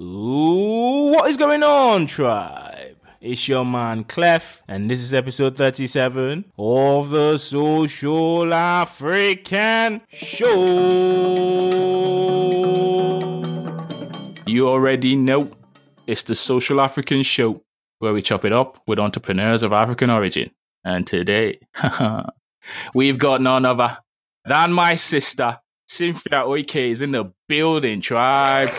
Ooh, what is going on, tribe? It's your man Clef, and this is episode 37 of the Social African Show. You already know it's the Social African Show, where we chop it up with entrepreneurs of African origin. And today, we've got none other than my sister, Cynthia Oikeh, is in the building, tribe.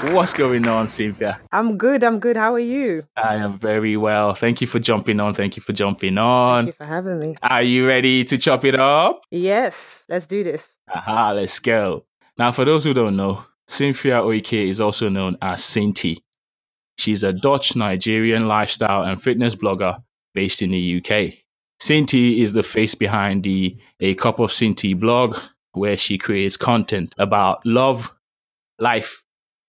What's going on, Cynthia? I'm good. I'm good. How are you? I am very well. Thank you for jumping on. Thank you for jumping on. Thank you for having me. Are you ready to chop it up? Yes, let's do this. Aha, let's go. Now, for those who don't know, Cynthia Oikeh is also known as CynTea. She's a Dutch Nigerian lifestyle and fitness blogger based in the UK. CynTea is the face behind the A Cup of CynTea blog, where she creates content about love, life,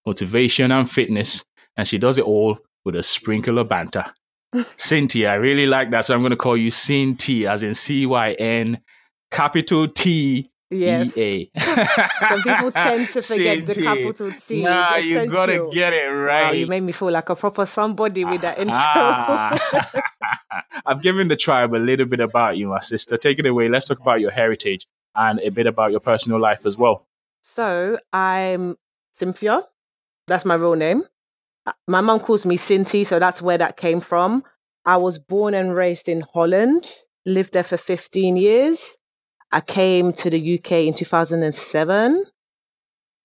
motivation, and fitness. And she does it all with a sprinkle of banter. Cynthia, I really like that. So I'm going to call you CynTea, as in C Y N, capital T Yes. E A. Some people tend to forget the capital T. Nah, It's you gotta get it Wow, right. you made me feel like a proper somebody with that intro. Ah. I've given the tribe a little bit about you, my sister. Take it away. Let's talk about your heritage and a bit about your personal life as well. so I'm Cynthia. That's my real name. Uh, My mum calls me CynTea, so that's where that came from. I was born and raised in Holland, lived there for 15 years. I came to the UK in 2007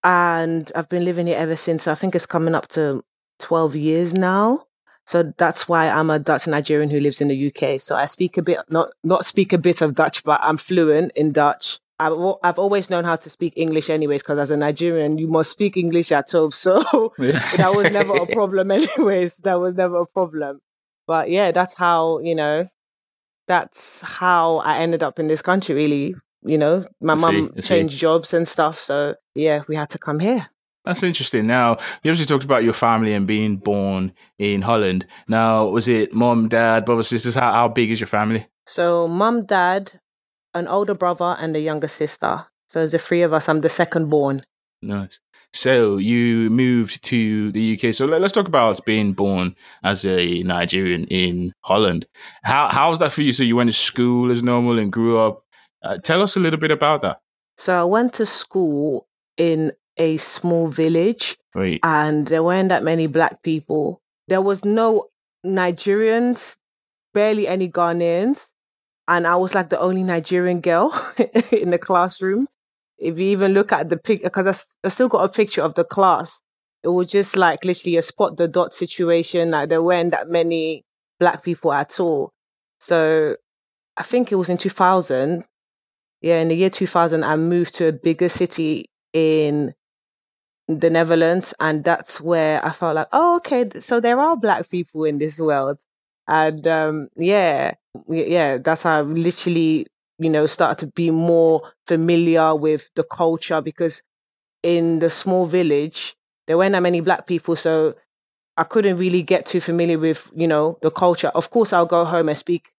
and I've been living here ever since. So I think it's coming up to 12 years now. So that's why I'm a Dutch Nigerian who lives in the UK. So I speak a bit, not not speak a bit of Dutch, but I'm fluent in Dutch. I've, I've always known how to speak English anyways, because as a Nigerian, you must speak English at home. So that was never a problem anyways. That was never a problem. But yeah, that's how, you know, that's how I ended up in this country really. You know, my mum changed jobs and stuff. So yeah, we had to come here. That's interesting. Now, you obviously talked about your family and being born in Holland. Now, was it mom, dad, brothers, sisters? How, how big is your family? So mom, dad, an older brother and a younger sister. So there's the three of us. I'm the second born. Nice. So you moved to the UK. So let, us talk about being born as a Nigerian in Holland. How how was that for you? So you went to school as normal and grew up. Uh, tell us a little bit about that. So I went to school in a small village Wait. and there weren't that many black people. There was no Nigerians, barely any Ghanaians, and I was like the only Nigerian girl in the classroom. If you even look at the pic, because I still got a picture of the class, it was just like literally a spot the dot situation. Like there weren't that many black people at all. So I think it was in 2000. Yeah, in the year 2000, I moved to a bigger city in the Netherlands, and that's where I felt like, oh, okay, so there are black people in this world, and um, yeah, yeah, that's how I literally, you know, started to be more familiar with the culture because in the small village there weren't that many black people, so I couldn't really get too familiar with, you know, the culture. Of course, I'll go home and speak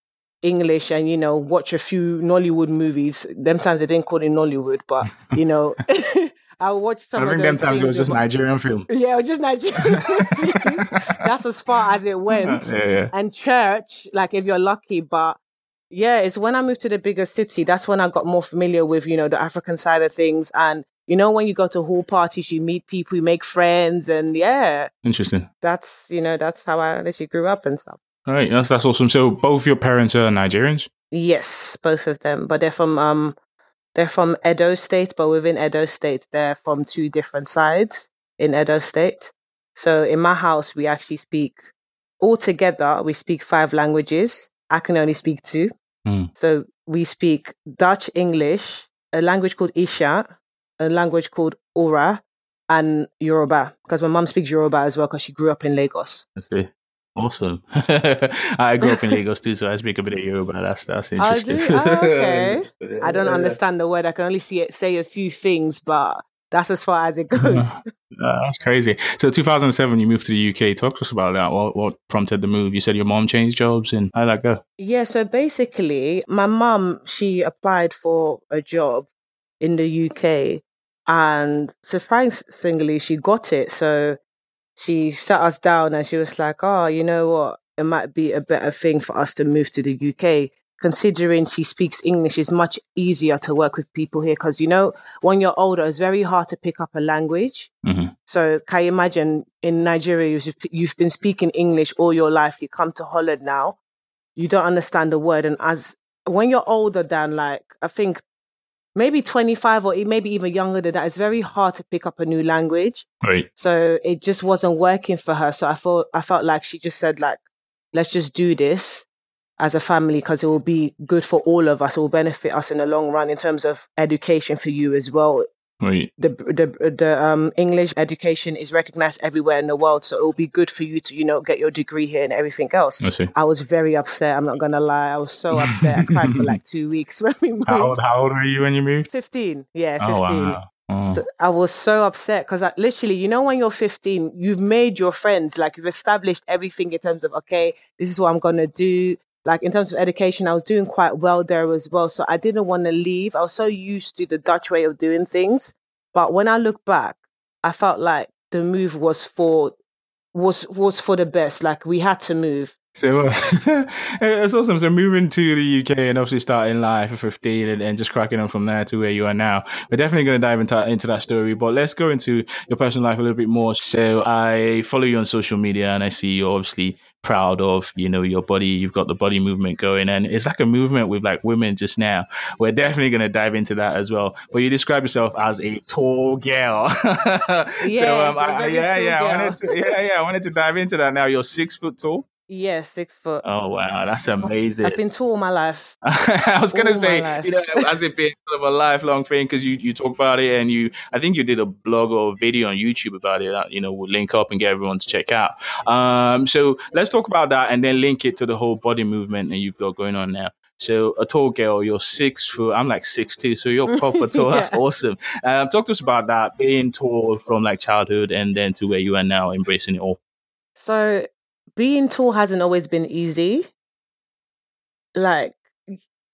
English and you know watch a few Nollywood movies. Them times they didn't call it Nollywood, but you know, I would watch some I of think them times it was just Nigerian film. yeah, it was just Nigerian movies. That's as far as it went. Yeah, yeah. And church, like if you're lucky, but yeah, it's when I moved to the bigger city, that's when I got more familiar with, you know, the African side of things. And you know, when you go to hall parties, you meet people, you make friends, and yeah, Interesting. that's you know, that's how I literally grew up and stuff. All right, that's that's awesome. So both your parents are Nigerians. Yes, both of them, but they're from um they're from Edo State, but within Edo State, they're from two different sides in Edo State. So in my house, we actually speak all together. We speak five languages. I can only speak two. Hmm. So we speak Dutch, English, a language called Isha, a language called Ora, and Yoruba. Because my mum speaks Yoruba as well, because she grew up in Lagos. I see. Awesome. I grew up in Lagos too, so I speak a bit of Yoruba. That's that's Oh, interesting. do? Oh, okay. I don't understand the word. I can only see it, say a few things, but that's as far as it goes. Uh, that's crazy. So 2007, you moved to the UK. Talk to us about that. What what prompted the move? You said your mom changed jobs, and how did that go? yeah, so basically, my mum, she applied for a job in the UK. And surprisingly, she got it. So she sat us down and she was like, Oh, you know what? It might be a better thing for us to move to the UK. Considering she speaks English, it's much easier to work with people here because, you know, when you're older, it's very hard to pick up a language. hmm So, can you imagine in Nigeria, you've, you've been speaking English all your life, you come to Holland now, you don't understand the word. And as when you're older than like, I think maybe 25 or maybe even younger than that, it's very hard to pick up a new language. Right. So it just wasn't working for her. So I thought I felt like she just said like, let's just do this as a family because it will be good for all of us. It will benefit us in the long run in terms of education for you as well. Right. The the the um, English education is recognized everywhere in the world, so it will be good for you to you know get your degree here and everything else. I see. I was very upset. I'm not gonna lie. I was so upset. I cried for like two weeks when we moved. How old, how old were you when you moved? 15. Yeah, 15. Oh, wow. Oh. So I was so upset because I, literally, you know, when you're 15, you've made your friends, like you've established everything in terms of, okay, this is what I'm going to do. Like in terms of education, I was doing quite well there as well. So I didn't want to leave. I was so used to the Dutch way of doing things. But when I look back, I felt like the move was for was was for the best. Like we had to move. So uh, it's awesome. So moving to the UK and obviously starting life at 15 and, and just cracking on from there to where you are now. We're definitely going to dive into, into that story, but let's go into your personal life a little bit more. So I follow you on social media and I see you're obviously proud of, you know, your body. You've got the body movement going and it's like a movement with like women just now. We're definitely going to dive into that as well. But you describe yourself as a tall girl. so Yes, a I- very yeah, yeah, I wanted to, yeah, yeah, I wanted to dive into that now. You're six foot tall. Yeah, six foot. Oh wow, that's amazing. I've been tall all my life. I was gonna say, you know, as it being sort of a lifelong thing, because you you talk about it and you, I think you did a blog or a video on YouTube about it. That you know, we'll link up and get everyone to check out. Um, so let's talk about that and then link it to the whole body movement that you've got going on now. So a tall girl, you're six foot. I'm like six two, so you're proper tall. That's awesome. Um, talk to us about that being tall from like childhood and then to where you are now, embracing it all. So being tall hasn't always been easy. Like,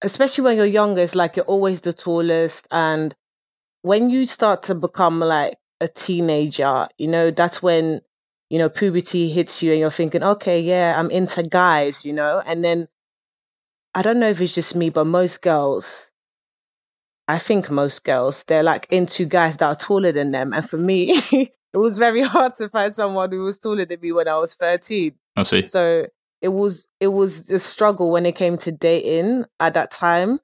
especially when you're younger, it's like you're always the tallest. And when you start to become like a teenager, you know, that's when, you know, puberty hits you and you're thinking, okay, yeah, I'm into guys, you know? And then I don't know if it's just me, but most girls, I think most girls, they're like into guys that are taller than them. And for me, it was very hard to find someone who was taller than me when I was 13. I see. So it was it was a struggle when it came to dating at that time.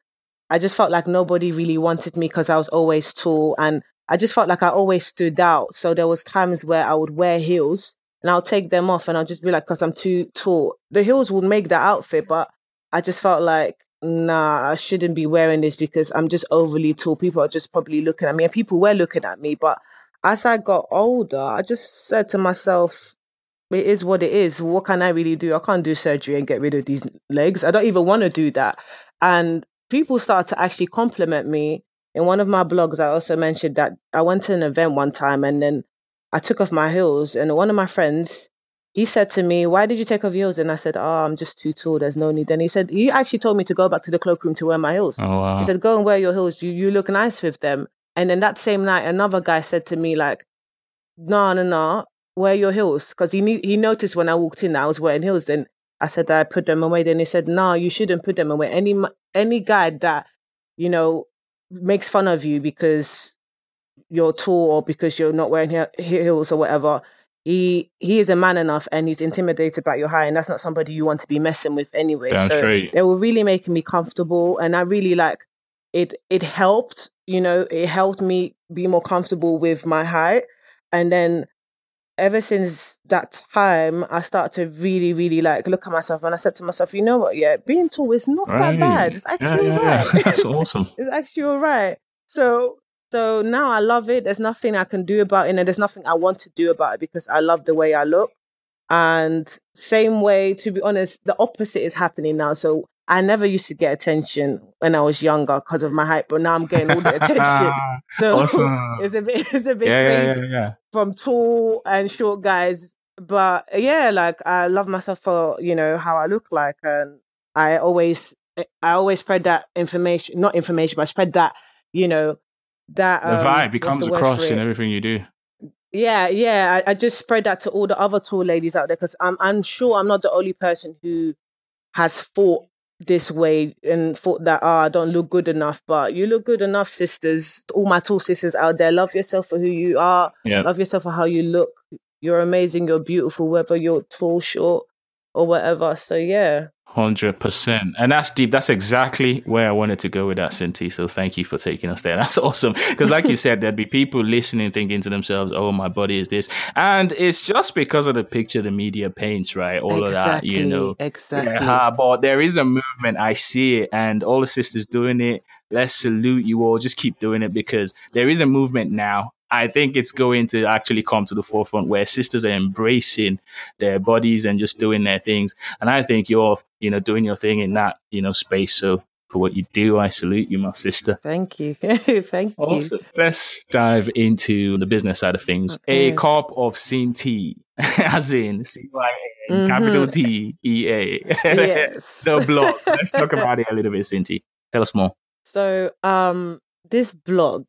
I just felt like nobody really wanted me because I was always tall and I just felt like I always stood out. So there was times where I would wear heels and I'll take them off and I'll just be like, because I'm too tall. The heels would make the outfit, but I just felt like, nah, I shouldn't be wearing this because I'm just overly tall. People are just probably looking at me and people were looking at me. But as I got older, I just said to myself, it is what it is. What can I really do? I can't do surgery and get rid of these legs. I don't even want to do that. And people started to actually compliment me. In one of my blogs, I also mentioned that I went to an event one time and then I took off my heels. And one of my friends, he said to me, Why did you take off your heels? And I said, Oh, I'm just too tall. There's no need. And he said, He actually told me to go back to the cloakroom to wear my heels. Oh wow. He said, "Go and wear your heels. You you look nice with them." And then that same night, another guy said to me, "Like, no, no, no, wear your heels," because he ne- he noticed when I walked in that I was wearing heels. Then I said that I put them away. Then he said, "No, you shouldn't put them away." Any any guy that you know makes fun of you because you're tall or because you're not wearing he- heels or whatever. He he is a man enough and he's intimidated by your height, and that's not somebody you want to be messing with anyway. Damn so straight. they were really making me comfortable and i really like it it helped you know it helped me be more comfortable with my height and then ever since that time i started to really really like look at myself and i said to myself you know what? Yeah being tall is not that bad. It's actually yeah, all yeah. right That's awesome. it's actually all right so so now i love it. There's nothing i can do about it and there's nothing i want to do about it because i love the way i look. And same way, to be honest, the opposite is happening now. So I never used to get attention when I was younger because of my height, but now I'm getting all the attention. So awesome. it's a bit, it's a bit yeah, crazy yeah, yeah. from tall and short guys. But yeah, like I love myself for you know how I look like, and I always, I always spread that information, not information, but I spread that you know that The um, vibe it comes across in everything you do. Yeah, yeah. I, I just spread that to all the other tall ladies out there because I'm I'm sure I'm not the only person who has thought this way and thought that ah I don't look good enough. But you look good enough, sisters. All my tall sisters out there, love yourself for who you are. Love yourself for how you look. You're amazing. You're beautiful, whether you're tall, short, or whatever. So yeah, Hundred percent, and that's deep. That's exactly where I wanted to go with that, CynTea. So thank you for taking us there. That's awesome because, like you said, there'd be people listening, thinking to themselves, "Oh, my body is this," and it's just because of the picture the media paints, right? All exactly, of that, you know. exactly. Yeah, but there is a movement. I see it, and all the sisters doing it. Let's salute you all. Just keep doing it because there is a movement now. I think it's going to actually come to the forefront where sisters are embracing their bodies and just doing their things. And I think you're, you know, doing your thing in that, you know, space. So for what you do, I salute you, my sister. Thank you, thank you. Let's dive into the business side of things. A Okay. cup of CynTea, as in C Y A, Mhm. capital T E A. Yes. the blog. Let's talk about it a little bit, CynTea. Tell us more. So um this blog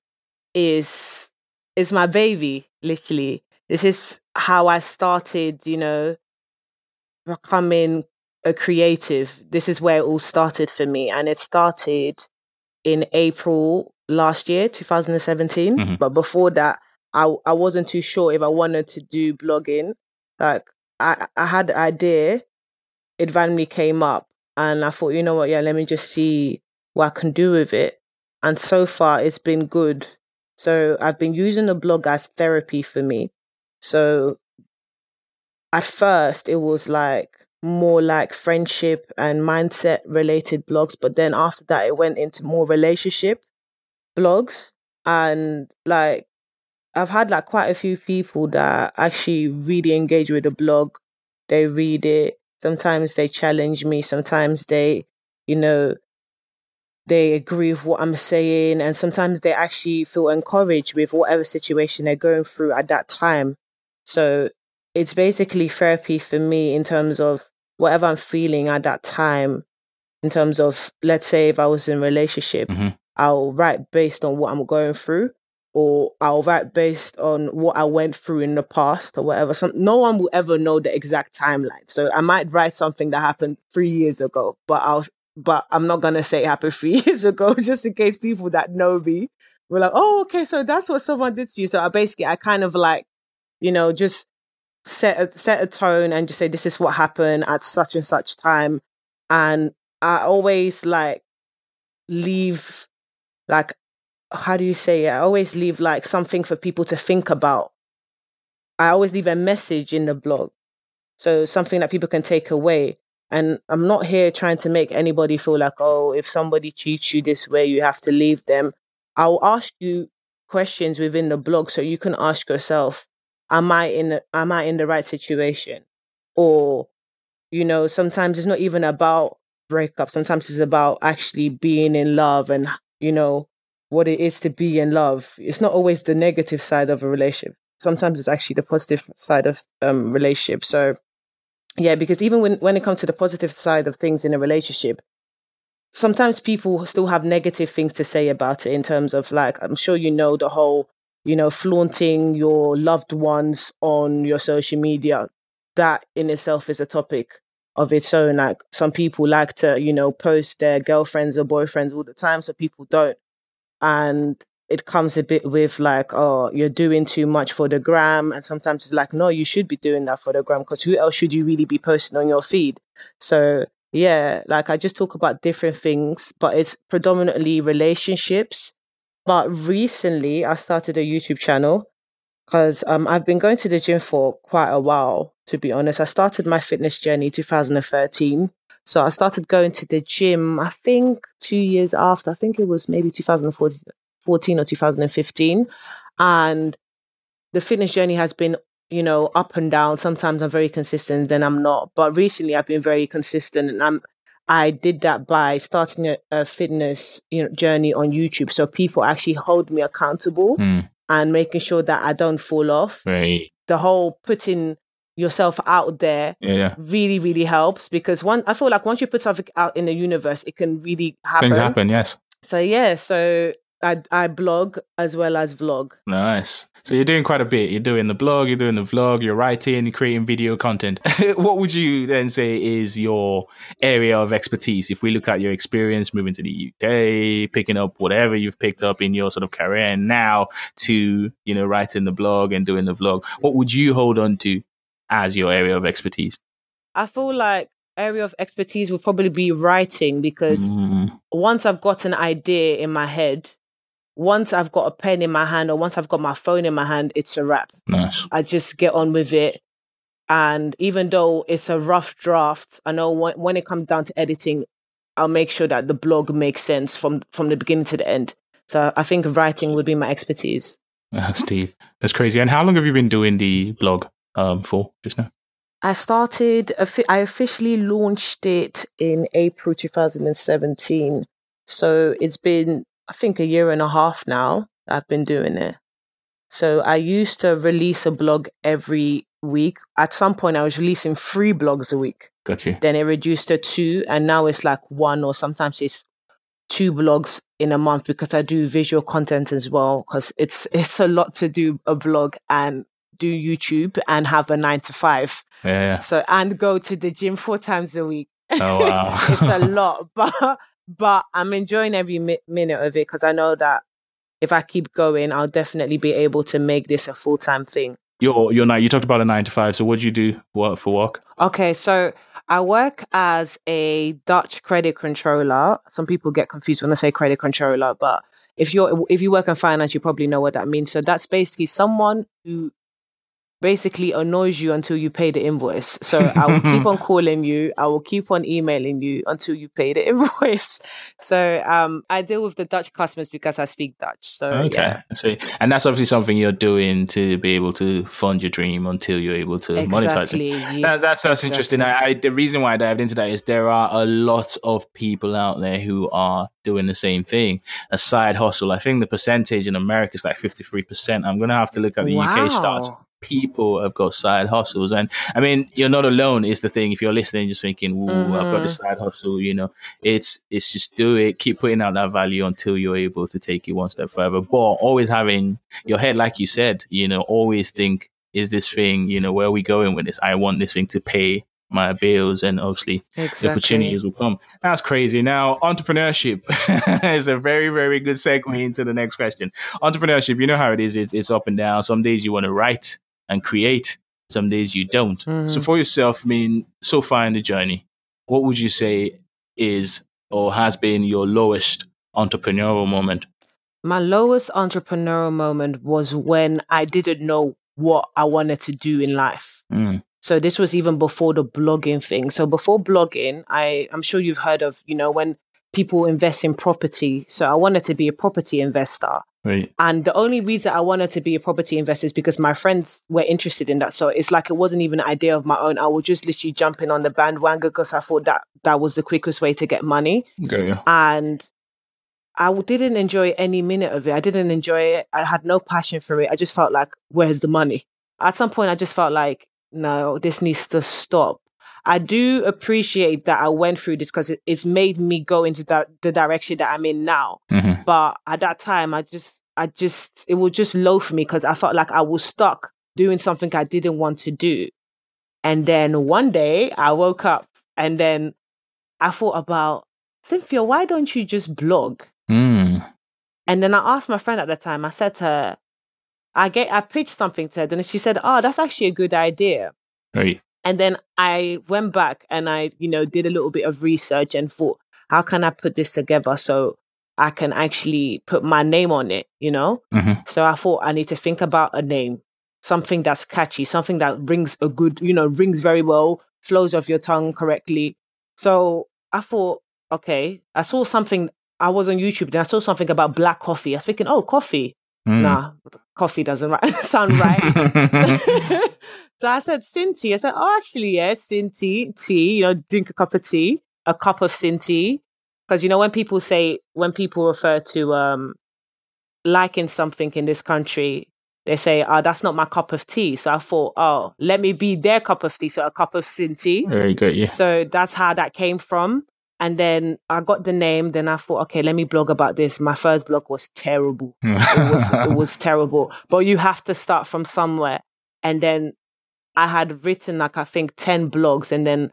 is is my baby, literally. This is how I started, you know, becoming a creative. This is where it all started for me. And it started in April last year, 2017. Mhm. But before that, I I wasn't too sure if I wanted to do blogging. Like I, I had the idea, it randomly came up and I thought, you know what, yeah, let me just see what I can do with it. And so far, it's been good. So I've been using the blog as therapy for me. So at first, it was like more like friendship and mindset related blogs. But then after that, it went into more relationship blogs. And like, I've had like quite a few people that actually really engage with the blog. They read it. Sometimes they challenge me. Sometimes they, you know, they agree with what I'm saying. And sometimes they actually feel encouraged with whatever situation they're going through at that time. So it's basically therapy for me in terms of whatever I'm feeling at that time. In terms of, let's say, if I was in a relationship, Mhm. I'll write based on what I'm going through, or I'll write based on what I went through in the past, or whatever. Some, no one will ever know the exact timeline. So I might write something that happened three years ago, but I'll, but I'm not gonna say it happened three years ago, just in case people that know me were like, "Oh, okay, so that's what someone did to you." So I basically, I kind of like, you know, just set a, set a tone and just say this is what happened at such and such time, and I always like leave like how do you say it? I always leave like something for people to think about. I always leave a message in the blog. So something that people can take away. And I'm not here trying to make anybody feel like, oh, if somebody treats you this way, you have to leave them. I'll ask you questions within the blog so you can ask yourself, am I in the, am I in the right situation? Or, you know, sometimes it's not even about breakup. Sometimes it's about actually being in love and, you know, what it is to be in love. It's not always the negative side of a relationship. Sometimes it's actually the positive side of um relationship. So yeah, because even when when it comes to the positive side of things in a relationship, sometimes people still have negative things to say about it in terms of like I'm sure you know the whole, you know, flaunting your loved ones on your social media. That in itself is a topic of its own. Like some people like to, you know, post their girlfriends or boyfriends all the time, so people don't and it comes a bit with like, oh, you're doing too much for the gram. And sometimes it's like, no, you should be doing that for the gram because who else should you really be posting on your feed? So, yeah, like I just talk about different things, but it's predominantly relationships. But recently, I started a YouTube channel because um, I've been going to the gym for quite a while, to be honest. I started my fitness journey 2013. So I started going to the gym, I think two years after, I think it was maybe 2014 or 2015. And the fitness journey has been, you know, up and down. Sometimes I'm very consistent, then I'm not. But recently I've been very consistent and I'm I did that by starting a, a fitness you know, journey on YouTube. So people actually hold me accountable Hmm. and making sure that I don't fall off. Right. The whole putting yourself out there yeah. really really helps because one i feel like once you put something out in the universe it can really happen Things happen, yes. so yeah so I, I blog as well as vlog. Nice. So you're doing quite a bit. You're doing the blog, you're doing the vlog, you're writing, you're creating video content. what would you then say is your area of expertise? If we look at your experience moving to the UK, picking up whatever you've picked up in your sort of career and now to, you know, writing the blog and doing the vlog, what would you hold on to as your area of expertise? I feel like area of expertise would probably be writing because mm. once I've got an idea in my head, once I've got a pen in my hand or once I've got my phone in my hand, it's a wrap. Nice. I just get on with it. And even though it's a rough draft, I know when, when it comes down to editing, I'll make sure that the blog makes sense from from the beginning to the end. So I think writing would be my expertise. Uh, Steve, that's crazy. And how long have you been doing the blog um, for just now? I started, I officially launched it in April 2017. So it's been I think a year and a half now I've been doing it. So I used to release a blog every week. At some point, I was releasing three blogs a week. Got you. Then it reduced to two, and now it's like one or sometimes it's two blogs in a month because I do visual content as well. Because it's it's a lot to do a blog and do YouTube and have a nine to five. Yeah. So and go to the gym four times a week. Oh wow, it's a lot, but but I'm enjoying every mi- minute of it because I know that if I keep going, I'll definitely be able to make this a full time thing. You're you're not. You talked about a nine to five. So what do you do work for work? Okay, so I work as a Dutch credit controller. Some people get confused when I say credit controller, but if you're if you work in finance, you probably know what that means. So that's basically someone who basically annoys you until you pay the invoice. So I will keep on calling you. I will keep on emailing you until you pay the invoice. So um, I deal with the Dutch customers because I speak Dutch. So okay, yeah. so and that's obviously something you're doing to be able to fund your dream until you're able to exactly. monetize it. That, that's that's exactly. interesting. I, I, the reason why I dived into that is there are a lot of people out there who are doing the same thing, a side hustle. I think the percentage in America is like 53%. I'm going to have to look at the wow. UK stats people have got side hustles. And I mean, you're not alone is the thing. If you're listening, just thinking, "Ooh, mm-hmm. I've got a mm-hmm. side hustle," you know, it's it's just do it. Keep putting out that value until you're able to take it one step further. But always having your head, like you said, you know, always think, "Is this thing, you know, where are we going with this? I want this thing to pay." my bills and obviously exactly. the opportunities will come. That's crazy. Now, entrepreneurship is a very, very good segue into the next question. Entrepreneurship, you know how it is. It's, it's up and down. Some days you want to write and create. Some days you don't. Mm-hmm. So for yourself, I mean, so far in the journey, what would you say is or has been your lowest entrepreneurial moment? My lowest entrepreneurial moment was when I didn't know what I wanted to do in life. Mm. So this was even before the blogging thing. So before blogging, I I'm sure you've heard of, you know, when people invest in property. So I wanted to be a property investor. Right. And the only reason I wanted to be a property investor is because my friends were interested in that. So it's like it wasn't even an idea of my own. I was just literally jumping on the bandwagon because I thought that that was the quickest way to get money. Okay, yeah. And I didn't enjoy any minute of it. I didn't enjoy it. I had no passion for it. I just felt like, where's the money? At some point, I just felt like, no, this needs to stop. I do appreciate that I went through this because it, it's made me go into the, the direction that I'm in now. Mm-hmm. But at that time, I just, I just, it was just low for me because I felt like I was stuck doing something I didn't want to do. And then one day I woke up and then I thought about, Cynthia, why don't you just blog? Mm. And then I asked my friend at the time, I said to her, I get I pitched something to her, and she said, Oh, that's actually a good idea. Right. And then I went back and I, you know, did a little bit of research and thought, how can I put this together so I can actually put my name on it, you know? Mm-hmm. So I thought I need to think about a name, something that's catchy, something that rings a good, you know, rings very well, flows off your tongue correctly. So I thought, okay, I saw something, I was on YouTube and I saw something about black coffee. I was thinking, oh, coffee. Mm. Nah, coffee doesn't right, sound right. So I said, Cinti. I said, oh, actually, yes, Cinti, tea, you know, drink a cup of tea, a cup of CynTea. Because, you know, when people say, when people refer to um, liking something in this country, they say, oh, that's not my cup of tea. So I thought, oh, let me be their cup of tea. So a cup of CynTea. Very good, yeah. So that's how that came from. And then I got the name. Then I thought, okay, let me blog about this. My first blog was terrible. it was it was terrible. But you have to start from somewhere. And then I had written like I think ten blogs, and then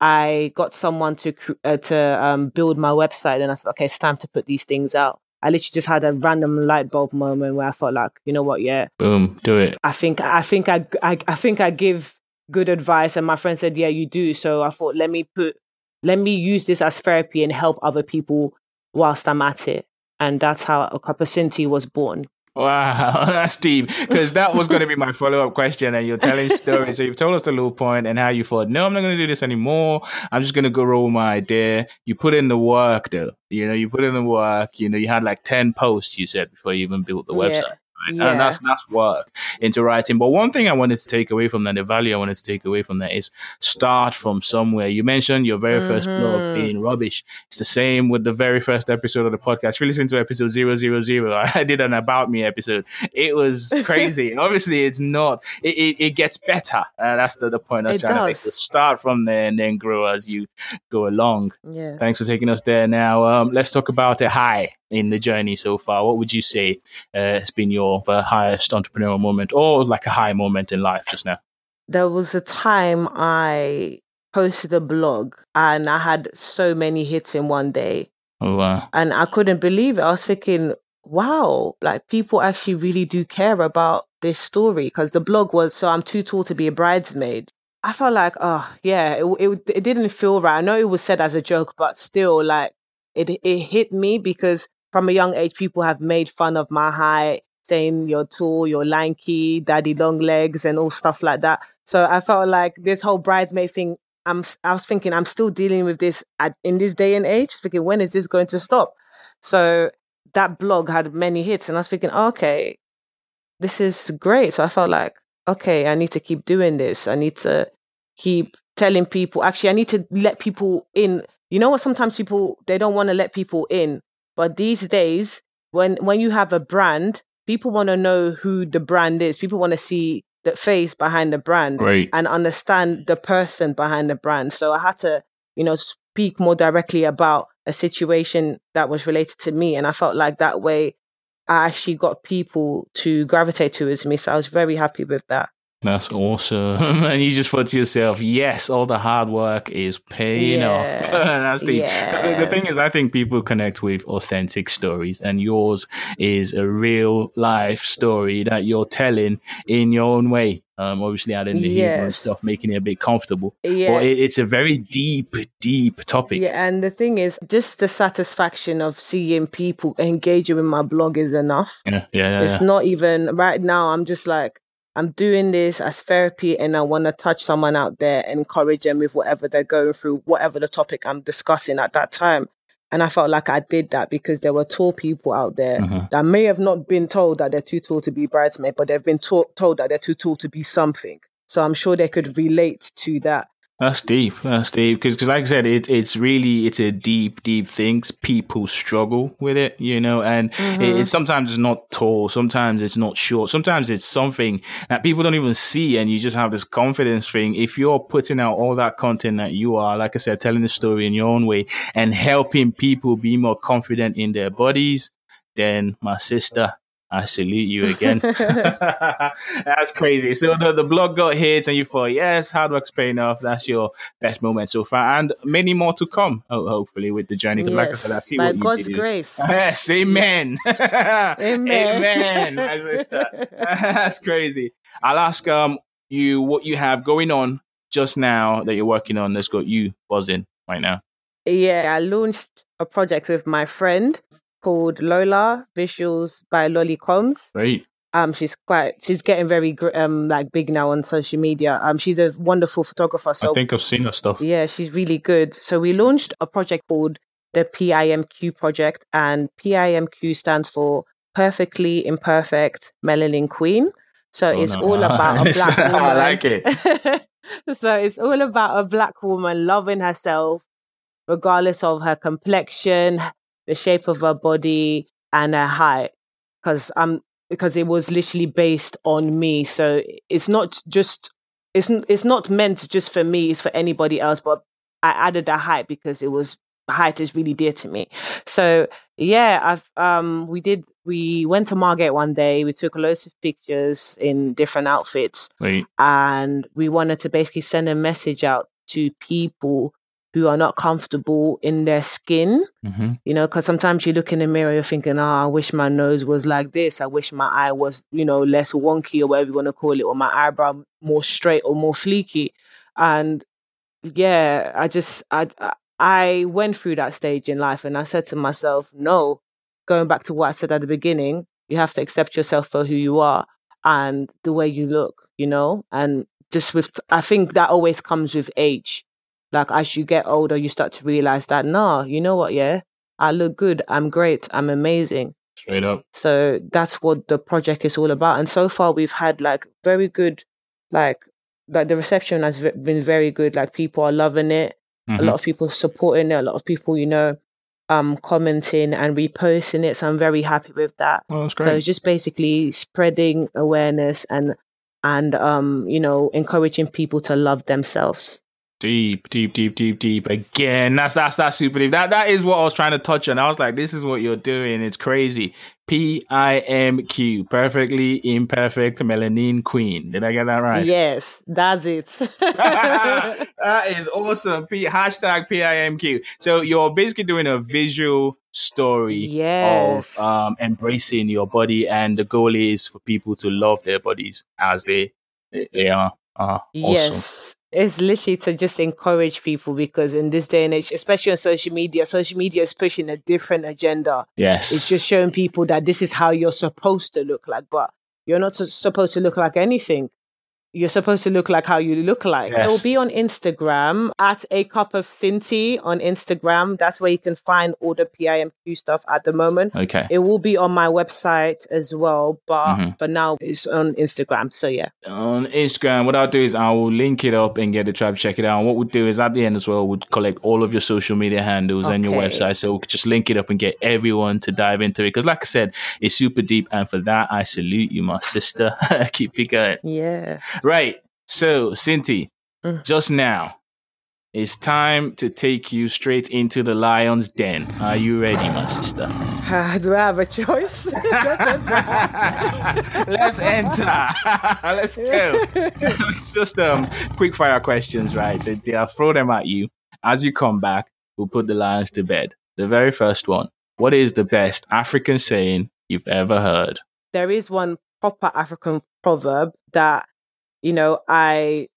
I got someone to uh, to um, build my website. And I said, okay, it's time to put these things out. I literally just had a random light bulb moment where I thought, like, you know what? Yeah, boom, do it. I think I think I I, I think I give good advice, and my friend said, yeah, you do. So I thought, let me put let me use this as therapy and help other people whilst I'm at it. And that's how A Cup of CynTea was born. Wow, that's deep. Because that was going to be my follow up question, and you're telling stories. so you've told us the low point and how you thought, no, I'm not going to do this anymore. I'm just going to go roll my idea. You put in the work, though. You know, you put in the work. You know, you had like ten posts. You said before you even built the website. Yeah. Yeah. And that's that's work into writing. But one thing I wanted to take away from that, the value I wanted to take away from that is start from somewhere. You mentioned your very mm-hmm. first blog mm-hmm. being rubbish. It's the same with the very first episode of the podcast. If you listen to episode 000, I did an about me episode. It was crazy. Obviously, it's not. It, it, it gets better. Uh, that's the, the point I was it trying does. to make. So start from there and then grow as you go along. Yeah. Thanks for taking us there. Now, um, let's talk about a high in the journey so far. What would you say uh, has been your uh, highest entrepreneurial moment or like a high moment in life just now? There was a time I posted a blog and I had so many hits in one day. Oh, wow. And I couldn't believe it. I was thinking, wow, like people actually really do care about this story because the blog was So I'm Too Tall to Be a Bridesmaid. I felt like, oh, yeah, it, it, it didn't feel right. I know it was said as a joke, but still, like, it, it hit me because from a young age, people have made fun of my height, saying you're tall, you're lanky, daddy long legs, and all stuff like that. So I felt like this whole bridesmaid thing. I'm, I was thinking I'm still dealing with this at, in this day and age. Thinking when is this going to stop? So that blog had many hits, and I was thinking, okay, this is great. So I felt like, okay, I need to keep doing this. I need to keep telling people. Actually, I need to let people in. You know what? Sometimes people they don't want to let people in but these days, when when you have a brand, people want to know who the brand is. People want to see the face behind the brand right. and understand the person behind the brand. So I had to, you know, speak more directly about a situation that was related to me. And I felt like that way I actually got people to gravitate towards me. So I was very happy with that. That's awesome. and you just thought to yourself, yes, all the hard work is paying yeah. off. That's the, yes. the thing is, I think people connect with authentic stories, and yours is a real life story that you're telling in your own way. Um, obviously adding the yes. humor and stuff, making it a bit comfortable. Yeah. But it, it's a very deep, deep topic. Yeah, and the thing is, just the satisfaction of seeing people engaging with my blog is enough. Yeah, yeah, yeah It's yeah. not even right now. I'm just like, I'm doing this as therapy and I want to touch someone out there and encourage them with whatever they're going through, whatever the topic I'm discussing at that time. And I felt like I did that because there were tall people out there mm-hmm. that may have not been told that they're too tall to be bridesmaid, but they've been told that they're too tall to be something. So I'm sure they could relate to that. That's deep. That's deep because, like I said, it's it's really it's a deep, deep thing. People struggle with it, you know, and mm-hmm. it, it, sometimes it's not tall, sometimes it's not short, sometimes it's something that people don't even see, and you just have this confidence thing. If you're putting out all that content that you are, like I said, telling the story in your own way and helping people be more confident in their bodies, then my sister, I salute you again. That's crazy. So the, the blog got hit and you thought, yes, hard work's paying off. That's your best moment so far. And many more to come, hopefully, with the journey. Because yes, like I said, I see by what you God's did. grace. Yes, amen. amen. amen. That's crazy. I'll ask um you what you have going on just now that you're working on that's got you buzzing right now. Yeah, I launched a project with my friend called Lola Visuals by Lolly Cons. Right. Um, she's quite she's getting very um like big now on social media. Um, she's a wonderful photographer. So I think I've seen her stuff. Yeah, she's really good. So we launched a project called the PIMQ project, and PIMQ stands for Perfectly Imperfect Melanin Queen. So oh, it's no. all about a black woman. I like it. so it's all about a black woman loving herself, regardless of her complexion, the shape of her body and her height because I'm because it was literally based on me. So it's not just it's it's not meant just for me. It's for anybody else. But I added a height because it was height is really dear to me. So yeah, I've um we did we went to Margate one day. We took loads of pictures in different outfits, and we wanted to basically send a message out to people who are not comfortable in their skin. hmm You know, because sometimes you look in the mirror, you're thinking, "Oh, I wish my nose was like this. I wish my eye was, you know, less wonky or whatever you want to call it, or my eyebrow more straight or more fleeky." And yeah, I just I I went through that stage in life, and I said to myself, "No." Going back to what I said at the beginning, you have to accept yourself for who you are and the way you look. You know, and just with I think that always comes with age. Like as you get older, you start to realize that, nah, you know what? Yeah, I look good. I'm great. I'm amazing. Straight up. So that's what the project is all about. And so far, we've had like very good, like, like the reception has been very good. Like people are loving it. A Mhm. lot of people supporting it. A lot of people, you know, um, commenting and reposting it. So I'm very happy with that. Oh, that's So great. it's just basically spreading awareness and and um, you know, encouraging people to love themselves. Deep, deep, deep, deep, deep. Again, that's that's that's super deep. That that is what I was trying to touch on. I was like, this is what you're doing. It's crazy. P I M Q, perfectly imperfect melanin queen. Did I get that right? Yes, that's it. that is awesome. P hashtag PIMQ. So you're basically doing a visual story yes. of um, embracing your body, and the goal is for people to love their bodies as they they are. Uh, awesome. Yes. It's literally to just encourage people because in this day and age, especially on social media, social media is pushing a different agenda. Yes. It's just showing people that this is how you're supposed to look like, but you're not supposed to look like anything. You're supposed to look like how you look like. It will be on Instagram at a cup of CynTea on Instagram. That's where you can find all the PIMQ stuff at the moment. okay. It will be on my website as well, but Mhm. for now it's on Instagram. So yeah. on Instagram, what I'll do is I will link it up and get the tribe to check it out. And what we'll do is at the end as well, we'll collect all of your social media handles and your website. So we could just link it up and get everyone to dive into it. Because like I said, it's super deep. And for that, I salute you, my sister. Keep it going. Yeah. Right. So, CynTea, Mm. just now, it's time to take you straight into the lion's den. Are you ready, my sister? Do I have a choice? Let's enter. Let's enter. Let's go. it's just um quick fire questions, right? So I'll throw them at you. As you come back, we'll put the lions to bed. The very first one. What is the best African saying you've ever heard? there is one proper African proverb that you know I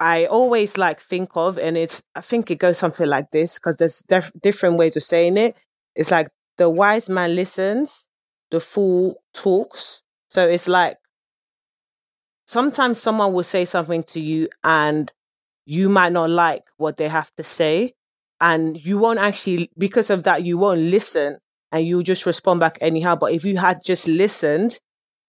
I always like think of, and it's I think it goes something like this because there's def- different ways of saying it. It's like the wise man listens, the fool talks. So it's like sometimes someone will say something to you, and you might not like what they have to say, and you won't actually because of that you won't listen, and you just respond back anyhow. But if you had just listened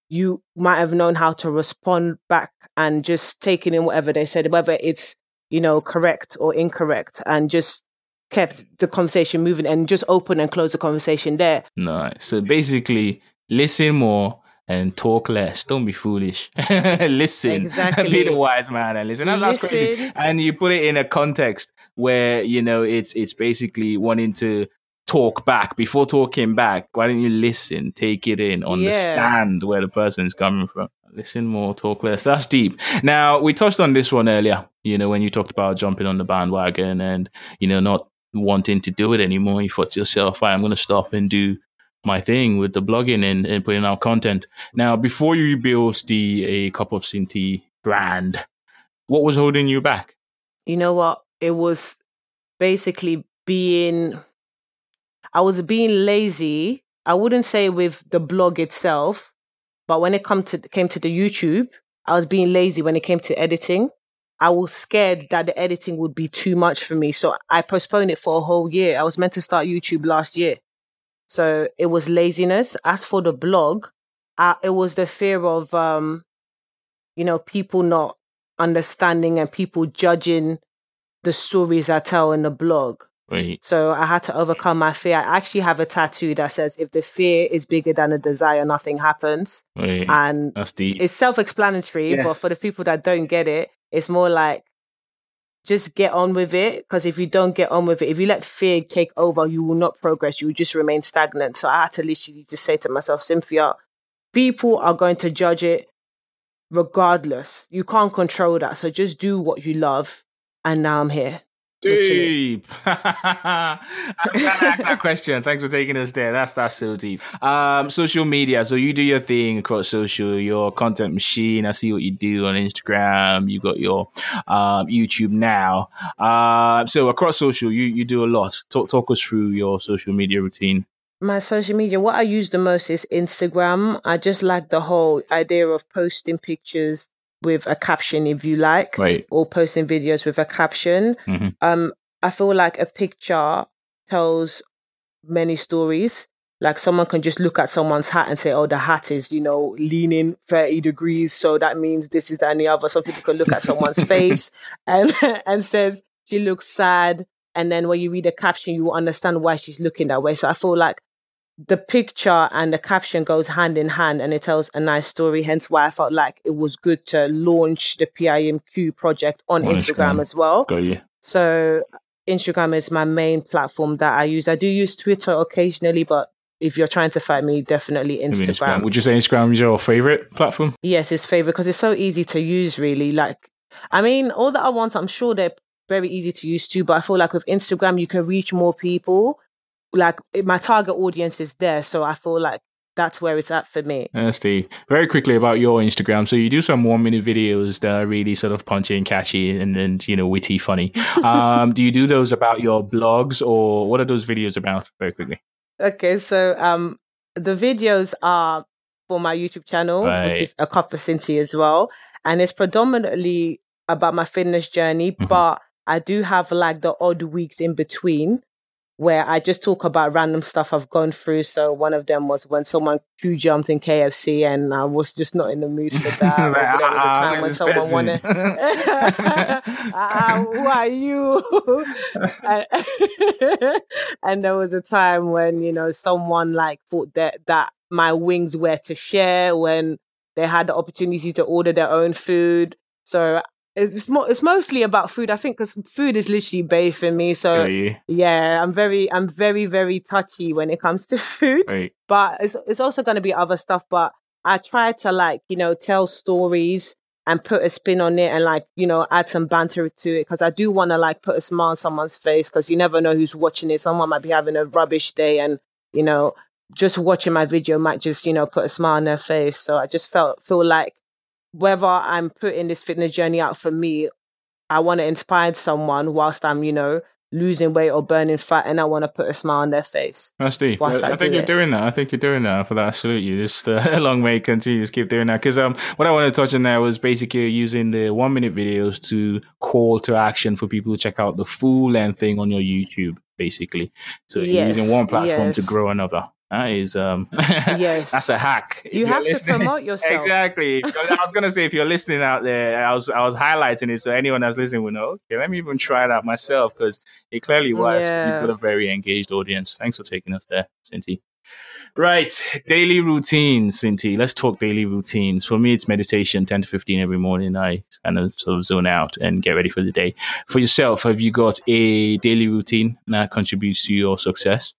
you might have known how to respond back and just taking in whatever they said, whether it's, you know, correct or incorrect, and just kept the conversation moving and just open and close the conversation there. Nice. So basically, listen more and talk less. Don't be foolish. listen. Exactly. be the wise man and listen. That- That's crazy. And you put it in a context where you know it's it's basically wanting to talk back before talking back. Why don't you listen, take it in, understand where the person is coming from? Listen more, talk less. That's deep. Now we touched on this one earlier. You know when you talked about jumping on the bandwagon and you know not wanting to do it anymore. You thought to yourself, "Right, I'm going to stop and do my thing with the blogging and, and putting out content. Now, before you built the a cup of CynTea brand, what was holding you back? You know what? It was basically being, I was being lazy. I wouldn't say with the blog itself, but when it come to came to the YouTube, I was being lazy when it came to editing. I was scared that the editing would be too much for me. So I postponed it for a whole year. I was meant to start YouTube last year. So it was laziness. As for the blog, uh, it was the fear of, um, you know, people not understanding and people judging the stories I tell in the blog. Wait, So I had to overcome my fear. I actually have a tattoo that says, if the fear is bigger than the desire, nothing happens. wait, And that's deep. it's self explanatory, but for the people that don't get it, it's more like just get on with it. Because if you don't get on with it, if you let fear take over, you will not progress. You will just remain stagnant. So I had to literally just say to myself, Cynthia, people are going to judge it regardless. You can't control that. So just do what you love. And now I'm here. Deep. I'm glad I asked that question. Thanks for taking us there. That's that's so deep. Um, social media. So you do your thing across social. Your content machine. I see what you do on Instagram. You got your um, YouTube now. Uh, so across social, you you do a lot. Talk talk us through your social media routine. My social media, what I use the most is Instagram. I just like the whole idea of posting pictures with a caption if you like right. or posting videos with a caption. Mm-hmm. um i feel like a picture tells many stories. Like someone can just look at someone's hat and say oh the hat is you know leaning 30 degrees so that means this is that and the other. Some people can look at someone's face and and says she looks sad. And then when you read a caption you will understand why she's looking that way. So i feel like the picture and the caption goes hand in hand and it tells a nice story. Hence why I felt like it was good to launch the PIMQ project on, on Instagram, Instagram, as well. Got you. So Instagram is my main platform that I use. I do use Twitter occasionally, but if you're trying to find me, definitely Instagram. Instagram. Would you say Instagram is your favorite platform? Yes, it's favorite because it's so easy to use. Really, like I mean, all that I want, I'm sure they're very easy to use too. But I feel like with Instagram, you can reach more people like my target audience is there, so I feel like that's where it's at for me. Uh, Steve, very quickly about your Instagram. So you do some one minute videos that are really sort of punchy and catchy and, and you know witty, funny. Um, do you do those about your blogs or what are those videos about? Very quickly. Okay, so um, the videos are for my YouTube channel, right. which is a cup of CynTea as well, and it's predominantly about my fitness journey, mm-hmm. but I do have like the odd weeks in between where I just talk about random stuff I've gone through. So one of them was when someone Q jumped in KFC and I was just not in the mood for that. like, there was a ah, time when someone person. wanted, ah, who are you? and, and there was a time when, you know, someone like thought that, that my wings were to share when they had the opportunity to order their own food. So it's mo- it's mostly about food. I think because food is literally bathed in me. So yeah, yeah, I'm very I'm very very touchy when it comes to food. Right. But it's it's also going to be other stuff. But I try to like you know tell stories and put a spin on it and like you know add some banter to it because I do want to like put a smile on someone's face because you never know who's watching it. Someone might be having a rubbish day and you know just watching my video might just you know put a smile on their face. So I just felt feel like whether I'm putting this fitness journey out for me, I want to inspire someone whilst I'm, you know, losing weight or burning fat and I want to put a smile on their face. That's Steve. I, I, think you're it. doing that. I think you're doing that for that. I salute you. Just uh, a long way. Continue. Just keep doing that. Because um, what I want to touch on there was basically using the one minute videos to call to action for people to check out the full length thing on your YouTube, basically. So yes, using one platform yes. to grow another. That is um yes. that's a hack. If you have to promote yourself. Exactly. I was gonna say if you're listening out there, I was I was highlighting it so anyone that's listening will know, okay, let me even try it out myself because it clearly works. Yeah. You've got a very engaged audience. Thanks for taking us there, CynTea. Right. Daily routines, CynTea. Let's talk daily routines. For me, it's meditation, 10 to 15 every morning. I kind of sort of zone out and get ready for the day. For yourself, have you got a daily routine that contributes to your success?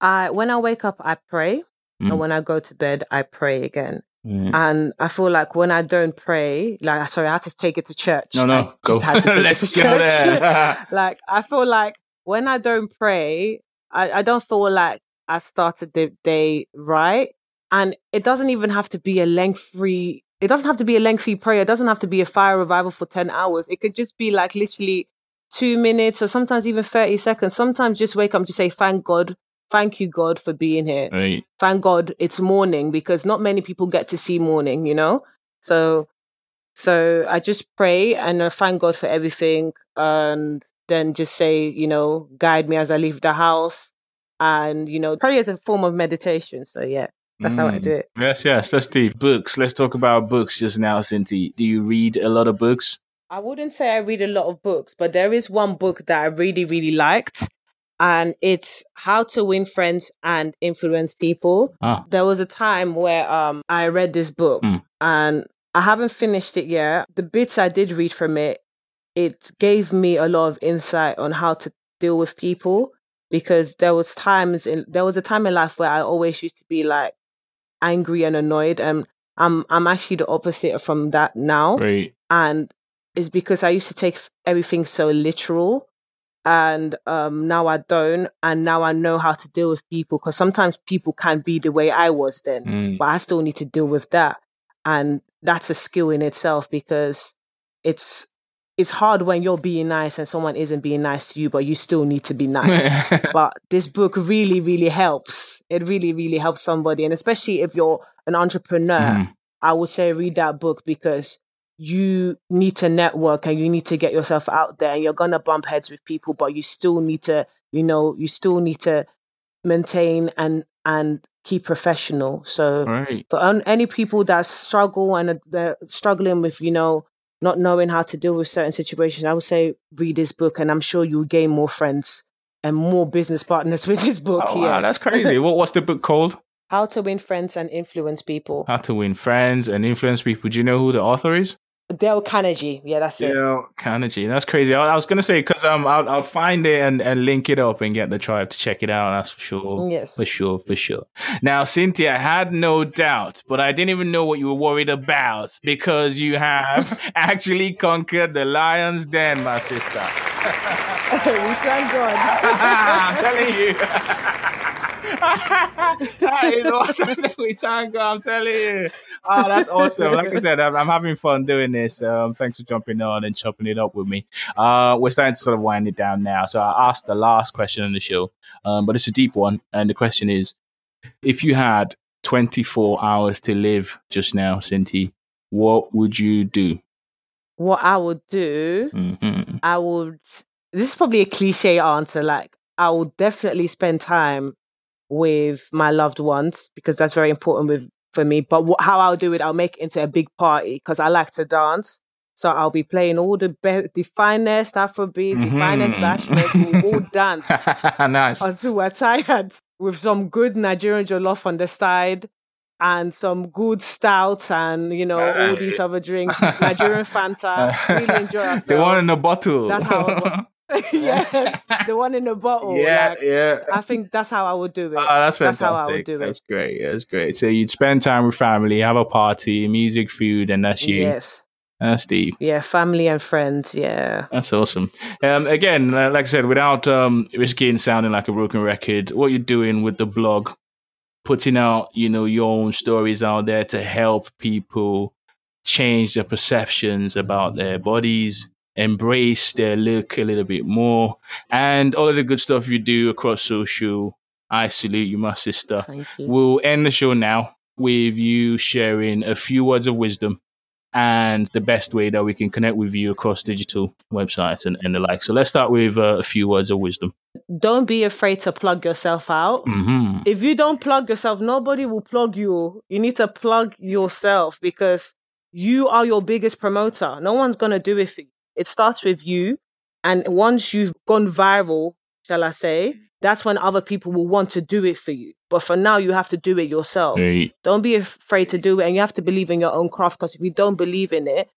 I when I wake up, I pray, mm. and when I go to bed, I pray again. Mm. And I feel like when I don't pray, like sorry, I had to take it to church. No, no, go. Let's go there. like I feel like when I don't pray, I, I don't feel like I started the day right. And it doesn't even have to be a lengthy. It doesn't have to be a lengthy prayer. It doesn't have to be a fire revival for ten hours. It could just be like literally two minutes or sometimes even 30 seconds. Sometimes just wake up and just say, thank God thank you God for being here. Right. Thank God it's morning because not many people get to see morning, you know? So so I just pray and I thank God for everything and then just say, you know, guide me as I leave the house. And, you know, prayer is a form of meditation. So yeah. That's mm. how I do it. Yes, yes, that's deep. Books. Let's talk about books just now, CynTea. Do you read a lot of books? I wouldn't say I read a lot of books, but there is one book that I really, really liked and it's how to win friends and influence people. Ah. There was a time where um I read this book mm. and I haven't finished it yet. The bits I did read from it, it gave me a lot of insight on how to deal with people because there was times in there was a time in life where I always used to be like angry and annoyed and I'm I'm actually the opposite from that now Right. and it's because I used to take everything so literal and um now I don't and now I know how to deal with people because sometimes people can be the way I was then Mm. but I still need to deal with that. And that's a skill in itself because it's it's hard when you're being nice and someone isn't being nice to you, but you still need to be nice. but this book really, really helps. It really, really helps somebody. And especially if you're an entrepreneur, Mm. I would say read that book because you need to network and you need to get yourself out there and you're gonna bump heads with people, but you still need to, you know, you still need to maintain and and keep professional. So Right. for un- any people that struggle and are- they're struggling with, you know, not knowing how to deal with certain situations, I would say read this book, and I'm sure you'll gain more friends and more business partners with this book. Oh, wow, that's crazy. what, what's the book called? how to win friends and influence people. How to Win Friends and Influence People. Do you know who the author is? Dale Carnegie. Yeah, that's it. Dale Carnegie. That's crazy. I, I was gonna say because um, I'll, I'll find it and, and link it up and get the tribe to check it out. That's for sure. Yes. For sure, for sure. Now, Cynthia, I had no doubt, but I didn't even know what you were worried about because you have actually conquered the lion's den, my sister. we thank God. I'm telling you. that is awesome. We thank God, I'm telling you. Oh, that's awesome. Like I said, I'm, I'm having fun doing this. Um, thanks for jumping on and chopping it up with me. Uh, we're starting to sort of wind it down now. So I asked the last question on the show, um, but it's a deep one. And the question is if you had 24 hours to live just now, CynTea, what would you do? what I would do, hmm I would. This is probably a cliche answer. Like, I will definitely spend time with my loved ones because that's very important with for me. But wh- how I'll do it, I'll make it into a big party because I like to dance. So I'll be playing all the best, the finest Afrobeats, the finest Mhm. bashment. We'll all dance nice. until we're tired with some good Nigerian jollof on the side and some good stouts and you know all these other drinks, Nigerian Fanta. Really enjoy ourselves. the one in the bottle. That's how yes, the one in the bottle. yeah, like, yeah. I think that's how I would do it. Oh, that's That's fantastic. how I would do it. That's great. That's great. So you'd spend time with family, have a party, music, food, and that's you. Yes. That's Steve. Yeah, family and friends. Yeah. That's awesome. Um, again, like I said, without um, risking sounding like a broken record, what you're doing with the blog, putting out, you know, your own stories out there to help people change their perceptions about their bodies, embrace their look a little bit more, and all of the good stuff you do across social. I salute you, my sister. Thank you. We'll end the show now with you sharing a few words of wisdom and the best way that we can connect with you across digital websites and, and the like. So let's start with uh, a few words of wisdom. Don't be afraid to plug yourself out. hmm If you don't plug yourself, nobody will plug you. You need to plug yourself because you are your biggest promoter. No one's going to do it for you. It starts with you. And once you've gone viral, shall I say, that's when other people will want to do it for you. But for now, you have to do it yourself. Right. Don't be afraid to do it. And you have to believe in your own craft because if you don't believe in it,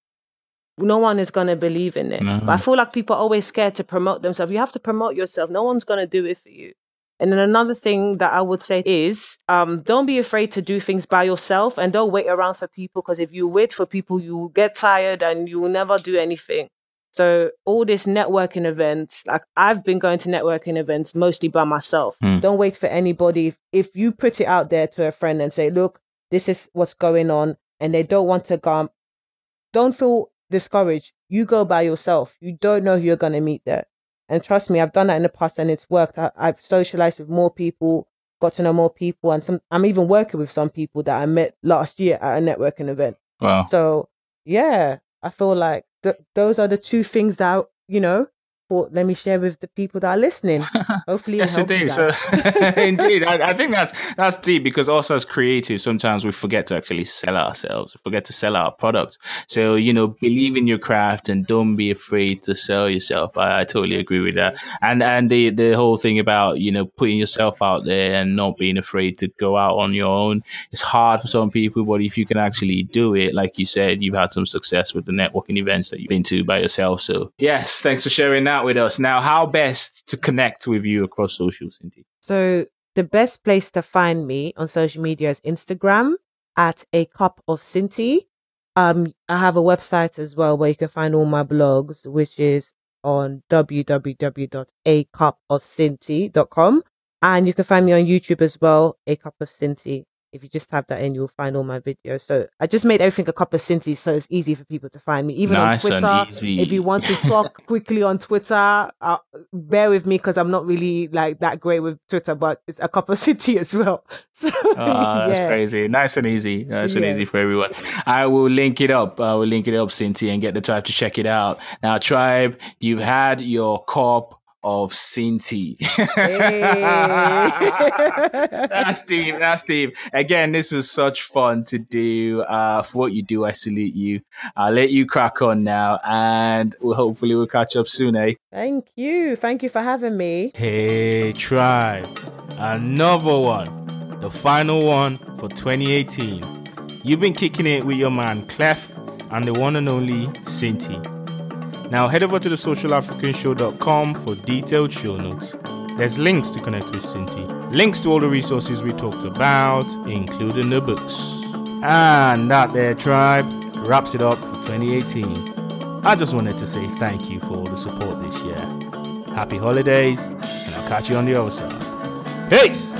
no one is going to believe in it. No. But I feel like people are always scared to promote themselves. You have to promote yourself. No one's going to do it for you. And then another thing that I would say is um, don't be afraid to do things by yourself and don't wait around for people because if you wait for people, you will get tired and you will never do anything. So all this networking events, like I've been going to networking events mostly by myself. Hmm. Don't wait for anybody. If, if you put it out there to a friend and say, look, this is what's going on, and they don't want to come, don't feel discouraged. You go by yourself. You don't know who you're going to meet there. And trust me, I've done that in the past and it's worked. I, I've socialized with more people, got to know more people, and some. I'm even working with some people that I met last year at a networking event. Wow. So yeah, I feel like th- those are the two things that you know. Thought, let me share with the people that are listening. Hopefully, yes, indeed. So, indeed, I, I, think that's that's deep because also as creatives, sometimes we forget to actually sell ourselves. We forget to sell our products. So you know, believe in your craft and don't be afraid to sell yourself. I, I totally agree with that. And and the the whole thing about you know putting yourself out there and not being afraid to go out on your own. It's hard for some people, but if you can actually do it, like you said, you've had some success with the networking events that you've been to by yourself. So yes, thanks for sharing that with us. Now, how best to connect with you across social, CynTea? So the best place to find me on social media is Instagram at a cup of CynTea. Um, I have a website as well where you can find all my blogs, which is on www.acupofcyntea.com. And you can find me on YouTube as well, A Cup of CynTea if you just type that in, you'll find all my videos. So I just made everything a cup of CynTea, so it's easy for people to find me. Even nice on Twitter, if you want to talk quickly on Twitter, uh, bear with me because I'm not really like that great with Twitter, but it's a cup of CynTea as well. So, uh, that's yeah. crazy. Nice and easy. Nice yeah. and easy for everyone. I will link it up. I will link it up, CynTea, and get the tribe to check it out. Now, tribe, you've had your cup of CynTea. Hey. that's Steve. That's Steve. Again, this was such fun to do. Uh, for what you do, I salute you. I'll let you crack on now, and we'll hopefully we'll catch up soon, eh? Thank you. Thank you for having me. Hey, tribe. Another one. The final one for 2018. You've been kicking it with your man Clef and the one and only CynTea. Now head over to the socialafricanshow.com for detailed show notes. There's links to connect with CynTea, links to all the resources we talked about, including the books. And that there, tribe, wraps it up for 2018. I just wanted to say thank you for all the support this year. Happy holidays, and I'll catch you on the other side. Peace!